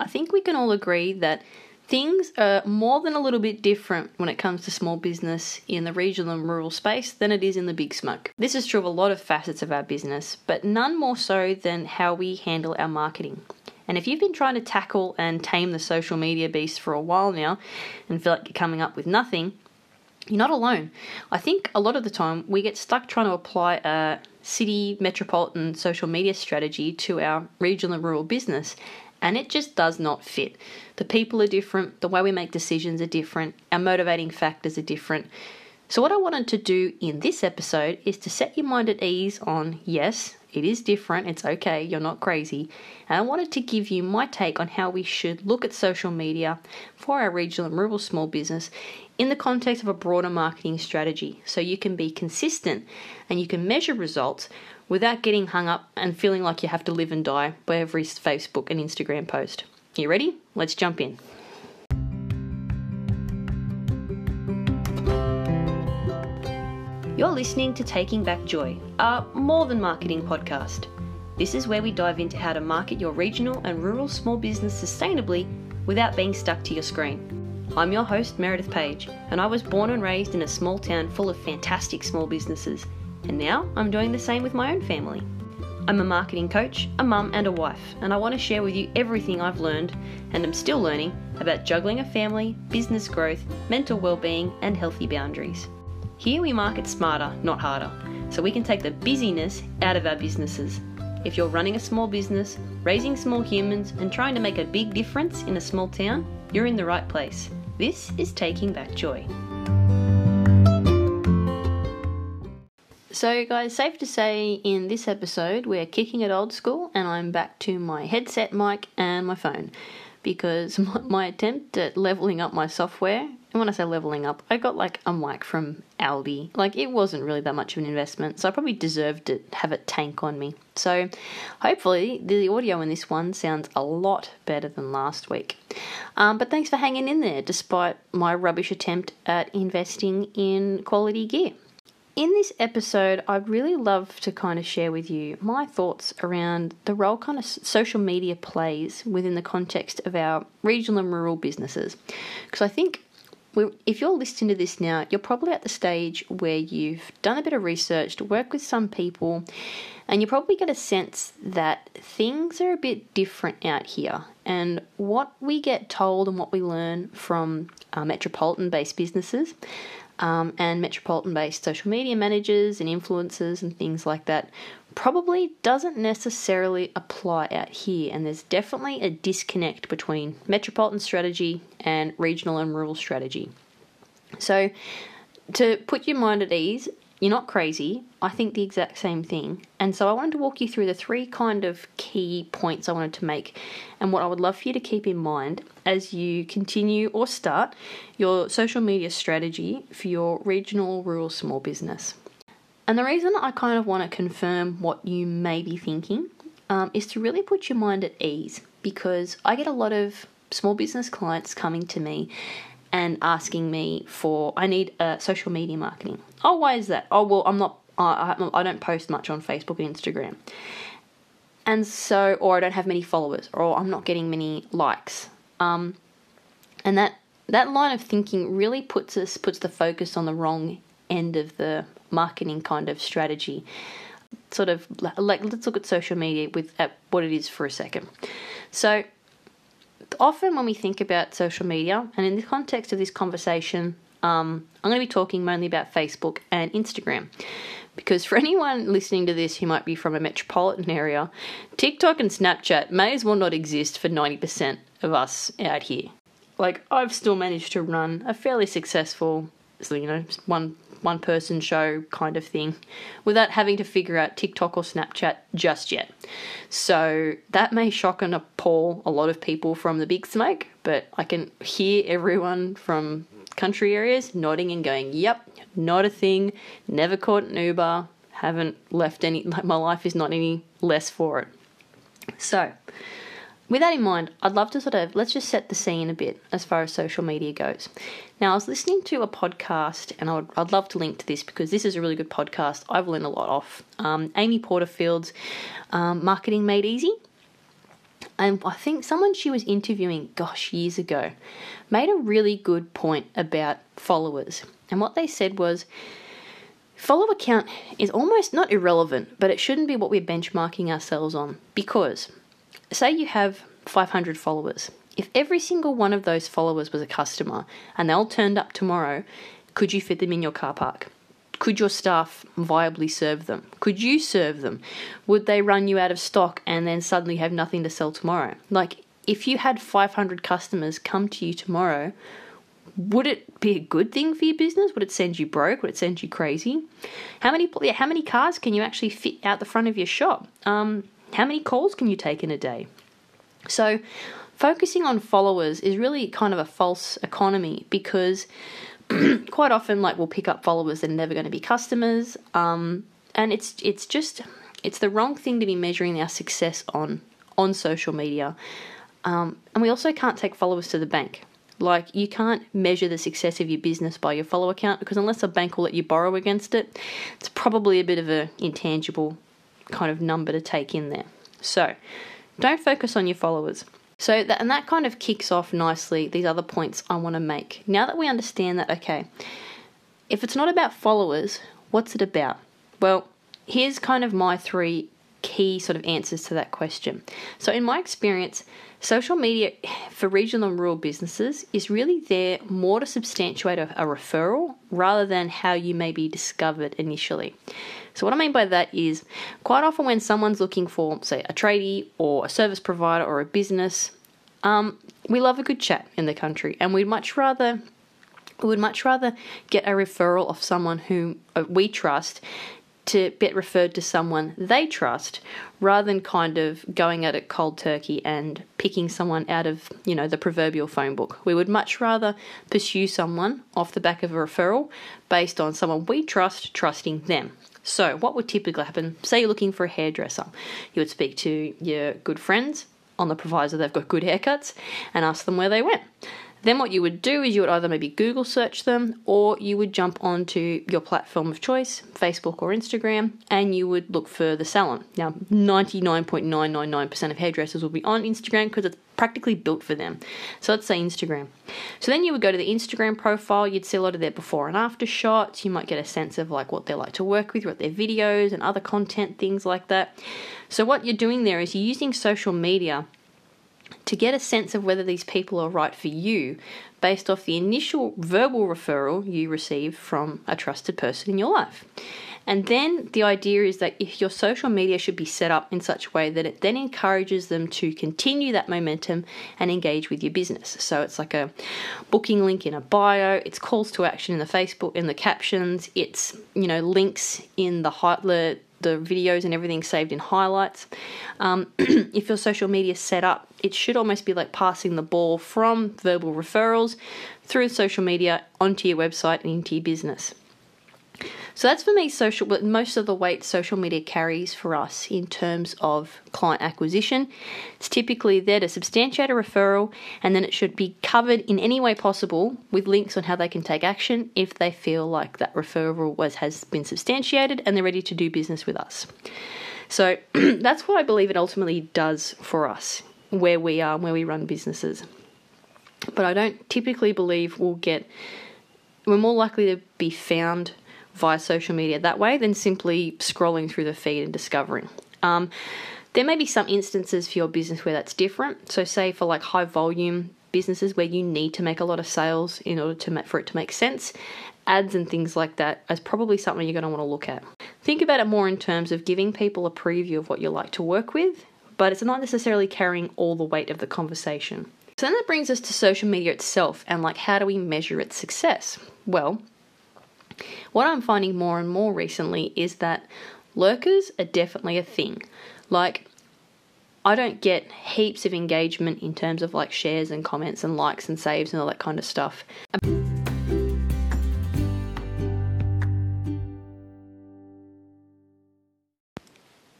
I think we can all agree that things are more than a little bit different when it comes to small business in the regional and rural space than it is in the big smoke. This is true of a lot of facets of our business, but none more so than how we handle our marketing. And if you've been trying to tackle and tame the social media beast for a while now and feel like you're coming up with nothing, you're not alone. I think a lot of the time we get stuck trying to apply a city metropolitan social media strategy to our regional and rural business, and it just does not fit. The people are different, the way we make decisions are different, our motivating factors are different. So, what I wanted to do in this episode is to set your mind at ease on yes, it is different, it's okay, you're not crazy. And I wanted to give you my take on how we should look at social media for our regional and rural small business in the context of a broader marketing strategy so you can be consistent and you can measure results without getting hung up and feeling like you have to live and die by every Facebook and Instagram post. You ready? Let's jump in. You're listening to Taking Back Joy, our more than marketing podcast. This is where we dive into how to market your regional and rural small business sustainably without being stuck to your screen. I'm your host, Meredith Paige, and I was born and raised in a small town full of fantastic small businesses, and now I'm doing the same with my own family. I'm a marketing coach, a mum, and a wife, and I want to share with you everything I've learned and am still learning about juggling a family, business growth, mental well-being, and healthy boundaries. Here we market smarter, not harder, so we can take the busyness out of our businesses. If you're running a small business, raising small humans, and trying to make a big difference in a small town, you're in the right place. This is Taking Back Joy. So, guys, safe to say in this episode we're kicking it old school, and I'm back to my headset mic and my phone because my, attempt at leveling up my software and when I say leveling up, I got like a mic from Aldi. Like it wasn't really that much of an investment, so I probably deserved to have it tank on me. So hopefully the audio in this one sounds a lot better than last week. Um, but thanks for hanging in there despite my rubbish attempt at investing in quality gear. In this episode, I'd really love to kind of share with you my thoughts around the role kind of social media plays within the context of our regional and rural businesses. Because I think if you're listening to this now, you're probably at the stage where you've done a bit of research to work with some people, and you probably get a sense that things are a bit different out here. And what we get told and what we learn from uh, metropolitan based businesses um, and metropolitan based social media managers and influencers and things like that probably doesn't necessarily apply out here, and there's definitely a disconnect between metropolitan strategy and regional and rural strategy. So, to put your mind at ease, you're not crazy. I think the exact same thing. And so I wanted to walk you through the three kind of key points I wanted to make and what I would love for you to keep in mind as you continue or start your social media strategy for your regional rural small business. And the reason I kind of want to confirm what you may be thinking um, is to really put your mind at ease because I get a lot of small business clients coming to me and asking me for I need a social media marketing. Oh, why is that? Oh, well, I'm not. I, I don't post much on Facebook and Instagram, and so or I don't have many followers, or I'm not getting many likes. Um, and that that line of thinking really puts us puts the focus on the wrong end of the marketing kind of strategy. Sort of like let's look at social media with at what it is for a second. So often when we think about social media, and in the context of this conversation, um, I'm going to be talking mainly about Facebook and Instagram. Because for anyone listening to this who might be from a metropolitan area, TikTok and Snapchat may as well not exist for 90% of us out here. Like, I've still managed to run a fairly successful, you know, one one person show kind of thing without having to figure out TikTok or Snapchat just yet. So that may shock and appall a lot of people from the big smoke, but I can hear everyone from country areas nodding and going, Yep, not a thing, never caught an Uber, haven't left any, like my life is not any less for it. So, with that in mind, I'd love to sort of let's just set the scene a bit as far as social media goes. Now, I was listening to a podcast, and I would, I'd love to link to this because this is a really good podcast. I've learned a lot off. Um, Amy Porterfield's um, Marketing Made Easy. and I think someone she was interviewing, gosh, years ago, made a really good point about followers. And what they said was follower count is almost not irrelevant, but it shouldn't be what we're benchmarking ourselves on. Because, say you have 500 followers. If every single one of those followers was a customer and they all turned up tomorrow, could you fit them in your car park? Could your staff viably serve them? Could you serve them? Would they run you out of stock and then suddenly have nothing to sell tomorrow? Like, if you had 500 customers come to you tomorrow, would it be a good thing for your business? Would it send you broke? Would it send you crazy? How many how many cars can you actually fit out the front of your shop? Um, how many calls can you take in a day? So, focusing on followers is really kind of a false economy because quite often like we'll pick up followers that are never going to be customers um, and it's it's just it's the wrong thing to be measuring our success on on social media um, and we also can't take followers to the bank like you can't measure the success of your business by your follower count because unless a bank will let you borrow against it it's probably a bit of an intangible kind of number to take in there so don't focus on your followers so that and that kind of kicks off nicely these other points I want to make. Now that we understand that okay, if it's not about followers, what's it about? Well, here's kind of my three key sort of answers to that question. So in my experience, social media for regional and rural businesses is really there more to substantiate a, a referral rather than how you may be discovered initially. So, what I mean by that is quite often when someone's looking for, say, a tradie or a service provider or a business, um, we love a good chat in the country, and we'd much rather we would much rather get a referral of someone who uh, we trust to get referred to someone they trust rather than kind of going at it cold turkey and picking someone out of, you know, the proverbial phone book. We would much rather pursue someone off the back of a referral based on someone we trust trusting them. So, what would typically happen? Say you're looking for a hairdresser. You would speak to your good friends on the proviso they've got good haircuts and ask them where they went. Then what you would do is you would either maybe Google search them or you would jump onto your platform of choice, Facebook or Instagram, and you would look for the salon. Now, 99.999% of hairdressers will be on Instagram because it's practically built for them. So let's say Instagram. So then you would go to the Instagram profile, you'd see a lot of their before and after shots, you might get a sense of like what they like to work with, what their videos and other content, things like that. So what you're doing there is you're using social media to get a sense of whether these people are right for you based off the initial verbal referral you receive from a trusted person in your life. And then the idea is that if your social media should be set up in such a way that it then encourages them to continue that momentum and engage with your business. So it's like a booking link in a bio, it's calls to action in the Facebook in the captions, it's you know links in the highlight the videos and everything saved in highlights. Um, if your social media is set up, it should almost be like passing the ball from verbal referrals through social media onto your website and into your business. So that's for me social but most of the weight social media carries for us in terms of client acquisition. It's typically there to substantiate a referral and then it should be covered in any way possible with links on how they can take action if they feel like that referral was has been substantiated and they're ready to do business with us. So that's what I believe it ultimately does for us where we are, where we run businesses. But I don't typically believe we'll get we're more likely to be found via social media that way than simply scrolling through the feed and discovering. Um, there may be some instances for your business where that's different. So, say for like high volume businesses where you need to make a lot of sales in order to for it to make sense, ads and things like that is probably something you're going to want to look at. Think about it more in terms of giving people a preview of what you like to work with, but it's not necessarily carrying all the weight of the conversation. So then that brings us to social media itself and like how do we measure its success? Well, what I'm finding more and more recently is that lurkers are definitely a thing. Like, I don't get heaps of engagement in terms of like shares and comments and likes and saves and all that kind of stuff.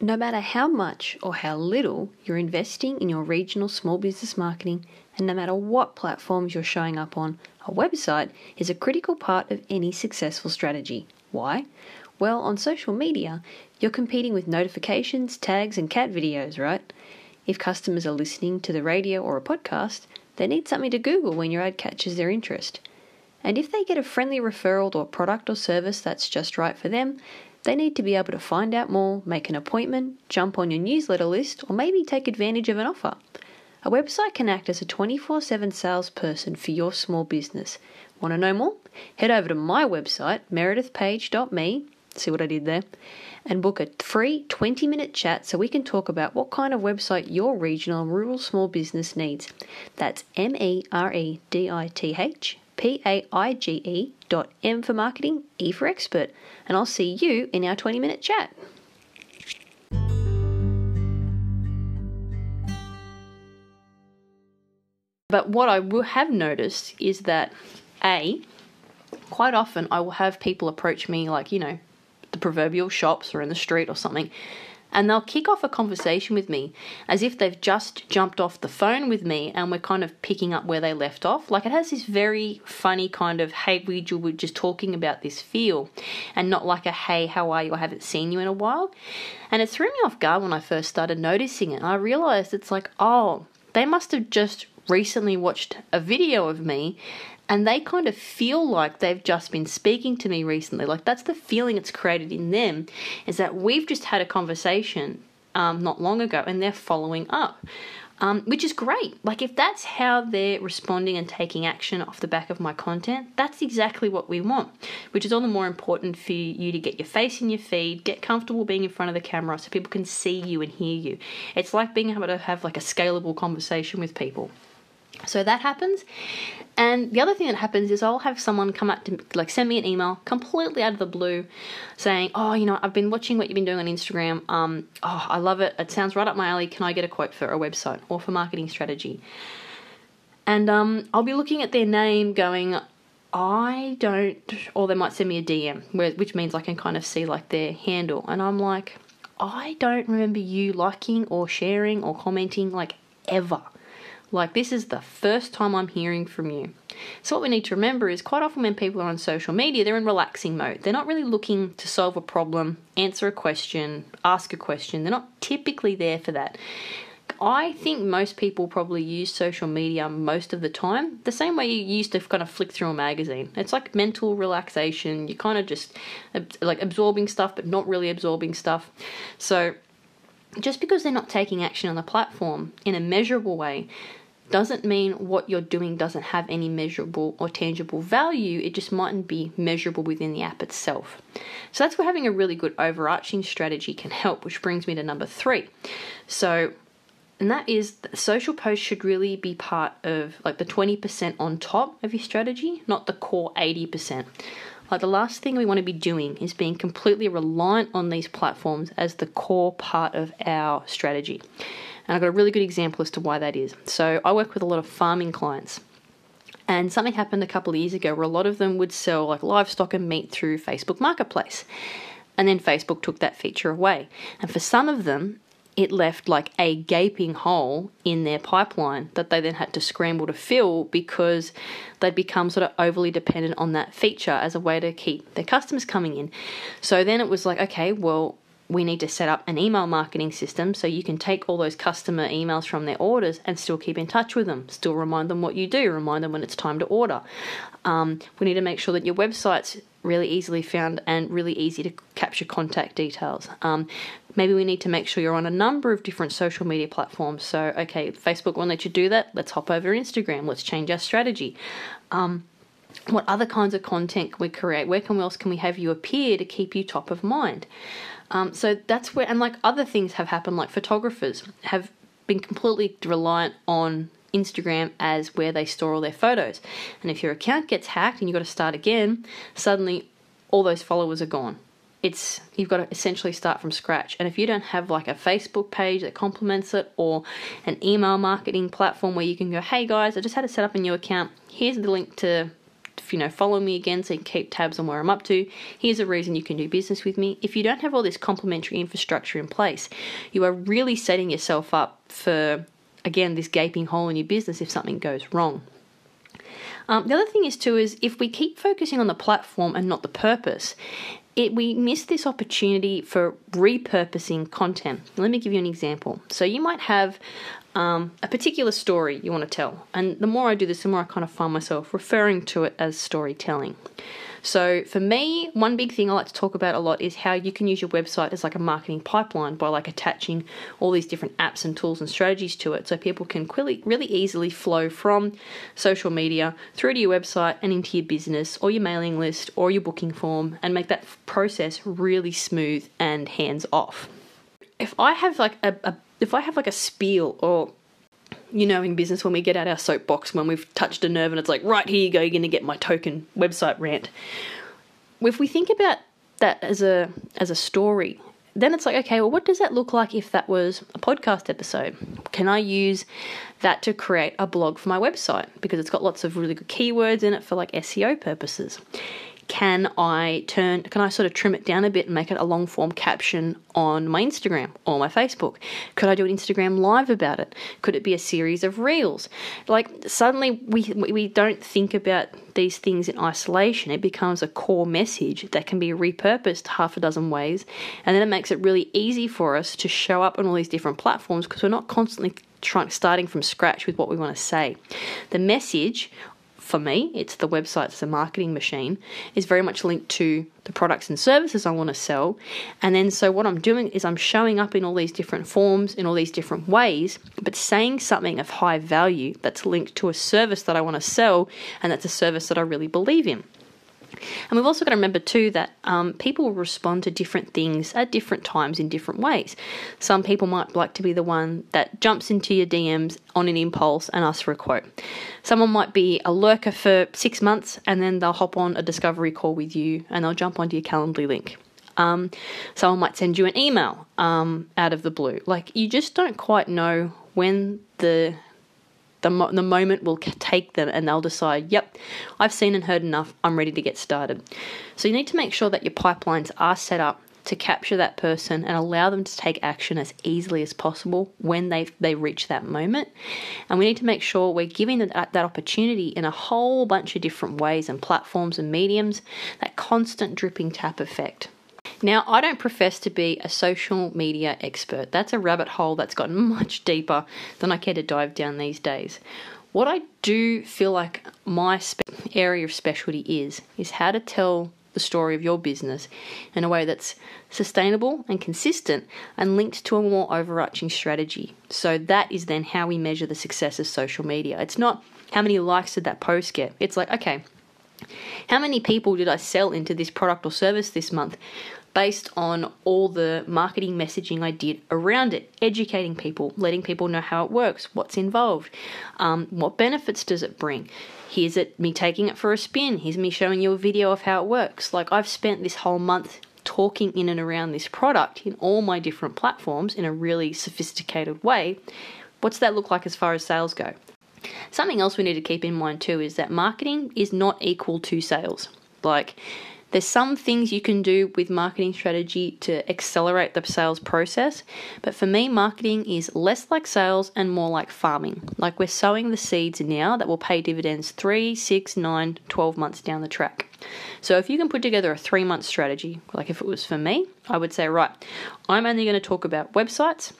No matter how much or how little you're investing in your regional small business marketing, and no matter what platforms you're showing up on, a website is a critical part of any successful strategy. Why? Well, on social media, you're competing with notifications, tags, and cat videos, right? If customers are listening to the radio or a podcast, they need something to Google when your ad catches their interest. And if they get a friendly referral to a product or service that's just right for them, they need to be able to find out more, make an appointment, jump on your newsletter list, or maybe take advantage of an offer. A website can act as a 24 7 salesperson for your small business. Want to know more? Head over to my website, meredithpaige.me, see what I did there, and book a free 20 minute chat so we can talk about what kind of website your regional and rural small business needs. That's M E R E D I T H P A I G E dot M for marketing, E for expert. And I'll see you in our 20 minute chat. But what I will have noticed is that A, quite often I will have people approach me like, you know, the proverbial shops or in the street or something, and they'll kick off a conversation with me as if they've just jumped off the phone with me and we're kind of picking up where they left off. Like it has this very funny kind of, hey, we were just talking about this feel, and not like a, hey, how are you? I haven't seen you in a while. And it threw me off guard when I first started noticing it. I realized it's like, oh, they must have just recently watched a video of me and they kind of feel like they've just been speaking to me recently. Like that's the feeling it's created in them is that we've just had a conversation um, not long ago and they're following up. Um, which is great. Like, if that's how they're responding and taking action off the back of my content, that's exactly what we want. Which is all the more important for you to get your face in your feed, get comfortable being in front of the camera so people can see you and hear you. It's like being able to have like a scalable conversation with people. So that happens. And the other thing that happens is I'll have someone come up to like send me an email completely out of the blue saying, "Oh, you know, I've been watching what you've been doing on Instagram. Um, oh, I love it. It sounds right up my alley. Can I get a quote for a website or for marketing strategy?" And um, I'll be looking at their name going, I don't, or they might send me a DM, which means I can kind of see like their handle. And I'm like, I don't remember you liking or sharing or commenting like ever. Like, this is the first time I'm hearing from you. So, what we need to remember is quite often when people are on social media, they're in relaxing mode. They're not really looking to solve a problem, answer a question, ask a question. They're not typically there for that. I think most people probably use social media most of the time, the same way you used to kind of flick through a magazine. It's like mental relaxation. You're kind of just like absorbing stuff, but not really absorbing stuff. So, just because they're not taking action on the platform in a measurable way doesn't mean what you're doing doesn't have any measurable or tangible value. It just mightn't be measurable within the app itself. So that's where having a really good overarching strategy can help, which brings me to number three. So, and that is that social posts should really be part of like the 20% on top of your strategy, not the core 80%. Like the last thing we want to be doing is being completely reliant on these platforms as the core part of our strategy. And I've got a really good example as to why that is. So I work with a lot of farming clients. And something happened a couple of years ago where a lot of them would sell like livestock and meat through Facebook Marketplace. And then Facebook took that feature away. And for some of them, it left like a gaping hole in their pipeline that they then had to scramble to fill because they'd become sort of overly dependent on that feature as a way to keep their customers coming in. So then it was like, okay, well, we need to set up an email marketing system so you can take all those customer emails from their orders and still keep in touch with them, still remind them what you do, remind them when it's time to order. Um, we need to make sure that your website's really easily found and really easy to capture contact details. Um, maybe we need to make sure you're on a number of different social media platforms. So, okay, Facebook won't let you do that. Let's hop over Instagram. Let's change our strategy. Um, what other kinds of content can we create? Where can else can we have you appear to keep you top of mind? Um, so that's where, and like other things have happened, like photographers have been completely reliant on Instagram as where they store all their photos. And if your account gets hacked and you've got to start again, suddenly all those followers are gone. It's you've got to essentially start from scratch. And if you don't have like a Facebook page that complements it or an email marketing platform where you can go, hey guys, I just had to set up a new account. Here's the link to you know, follow me again so you can keep tabs on where I'm up to. Here's a reason you can do business with me. If you don't have all this complementary infrastructure in place, you are really setting yourself up for, again, this gaping hole in your business if something goes wrong. Um, the other thing is too is if we keep focusing on the platform and not the purpose, it, we miss this opportunity for repurposing content. Let me give you an example. So you might have um, a particular story you want to tell, and the more I do this, the more I kind of find myself referring to it as storytelling. So for me, one big thing I like to talk about a lot is how you can use your website as like a marketing pipeline by like attaching all these different apps and tools and strategies to it so people can really easily flow from social media through to your website and into your business or your mailing list or your booking form and make that process really smooth and hands off. If I have like a, a if I have like a spiel or you know, in business when we get out our soapbox when we've touched a nerve and it's like, right here you go, you're going to get my token website rant. If we think about that as a as a story, then it's like, okay, well, what does that look like if that was a podcast episode? Can I use that to create a blog for my website because it's got lots of really good keywords in it for like SEO purposes? Can I turn, can I sort of trim it down a bit and make it a long form caption on my Instagram or my Facebook? Could I do an Instagram live about it? Could it be a series of reels? Like suddenly we, we don't think about these things in isolation. It becomes a core message that can be repurposed half a dozen ways. And then it makes it really easy for us to show up on all these different platforms because we're not constantly trying, starting from scratch with what we want to say. The message for me, it's the website, it's the marketing machine, is very much linked to the products and services I want to sell. And then, so what I'm doing is I'm showing up in all these different forms, in all these different ways, but saying something of high value that's linked to a service that I want to sell and that's a service that I really believe in. And we've also got to remember too that um, people respond to different things at different times in different ways. Some people might like to be the one that jumps into your DMs on an impulse and asks for a quote. Someone might be a lurker for six months and then they'll hop on a discovery call with you and they'll jump onto your Calendly link. Um, someone might send you an email um, out of the blue. Like you just don't quite know when the the, mo- the moment will take them and they'll decide, yep, I've seen and heard enough, I'm ready to get started. So you need to make sure that your pipelines are set up to capture that person and allow them to take action as easily as possible when they they reach that moment. And we need to make sure we're giving that, that opportunity in a whole bunch of different ways and platforms and mediums, that constant dripping tap effect. Now, I don't profess to be a social media expert. That's a rabbit hole that's gotten much deeper than I care to dive down these days. What I do feel like my spe- area of specialty is, is how to tell the story of your business in a way that's sustainable and consistent and linked to a more overarching strategy. So that is then how we measure the success of social media. It's not how many likes did that post get. It's like, okay, how many people did I sell into this product or service this month? based on all the marketing messaging I did around it, educating people, letting people know how it works, what's involved, um, what benefits does it bring. Here's it me taking it for a spin. Here's me showing you a video of how it works. Like I've spent this whole month talking in and around this product in all my different platforms in a really sophisticated way. What's that look like as far as sales go? Something else we need to keep in mind too is that marketing is not equal to sales. Like there's some things you can do with marketing strategy to accelerate the sales process, but for me, marketing is less like sales and more like farming. Like we're sowing the seeds now that will pay dividends three, six, nine, 12 months down the track. So if you can put together a three month strategy, like if it was for me, I would say, right, I'm only going to talk about websites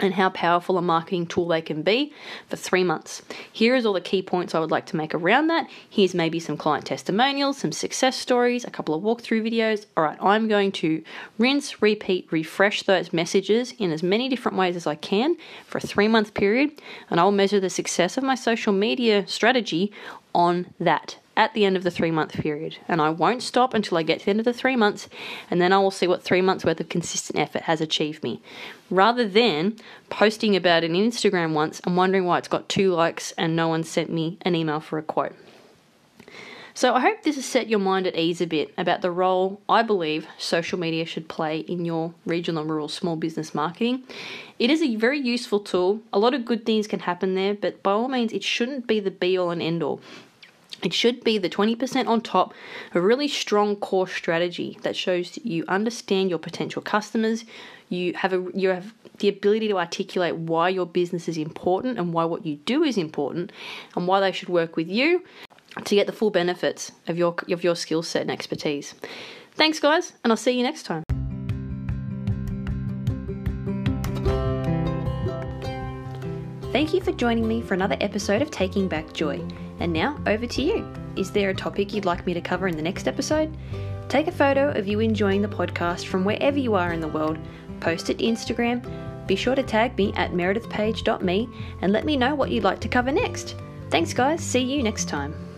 and how powerful a marketing tool they can be for three months. Here is all the key points I would like to make around that. Here's maybe some client testimonials, some success stories, a couple of walkthrough videos. All right, I'm going to rinse, repeat, refresh those messages in as many different ways as I can for a three month period, and I'll measure the success of my social media strategy on that at the end of the three month period. And I won't stop until I get to the end of the three months, and then I will see what three months worth of consistent effort has achieved me. Rather than posting about it in Instagram once and wondering why it's got two likes and no one sent me an email for a quote. So I hope this has set your mind at ease a bit about the role I believe social media should play in your regional and rural small business marketing. It is a very useful tool. A lot of good things can happen there, but by all means, it shouldn't be the be all and end all. It should be the 20% on top, a really strong core strategy that shows you understand your potential customers, you have a you have the ability to articulate why your business is important and why what you do is important and why they should work with you to get the full benefits of your of your skill set and expertise. Thanks, guys, and I'll see you next time. Thank you for joining me for another episode of Taking Back Joy. And now, over to you. Is there a topic you'd like me to cover in the next episode? Take a photo of you enjoying the podcast from wherever you are in the world, post it to Instagram, be sure to tag me at meredithpaige.me and let me know what you'd like to cover next. Thanks, guys. See you next time.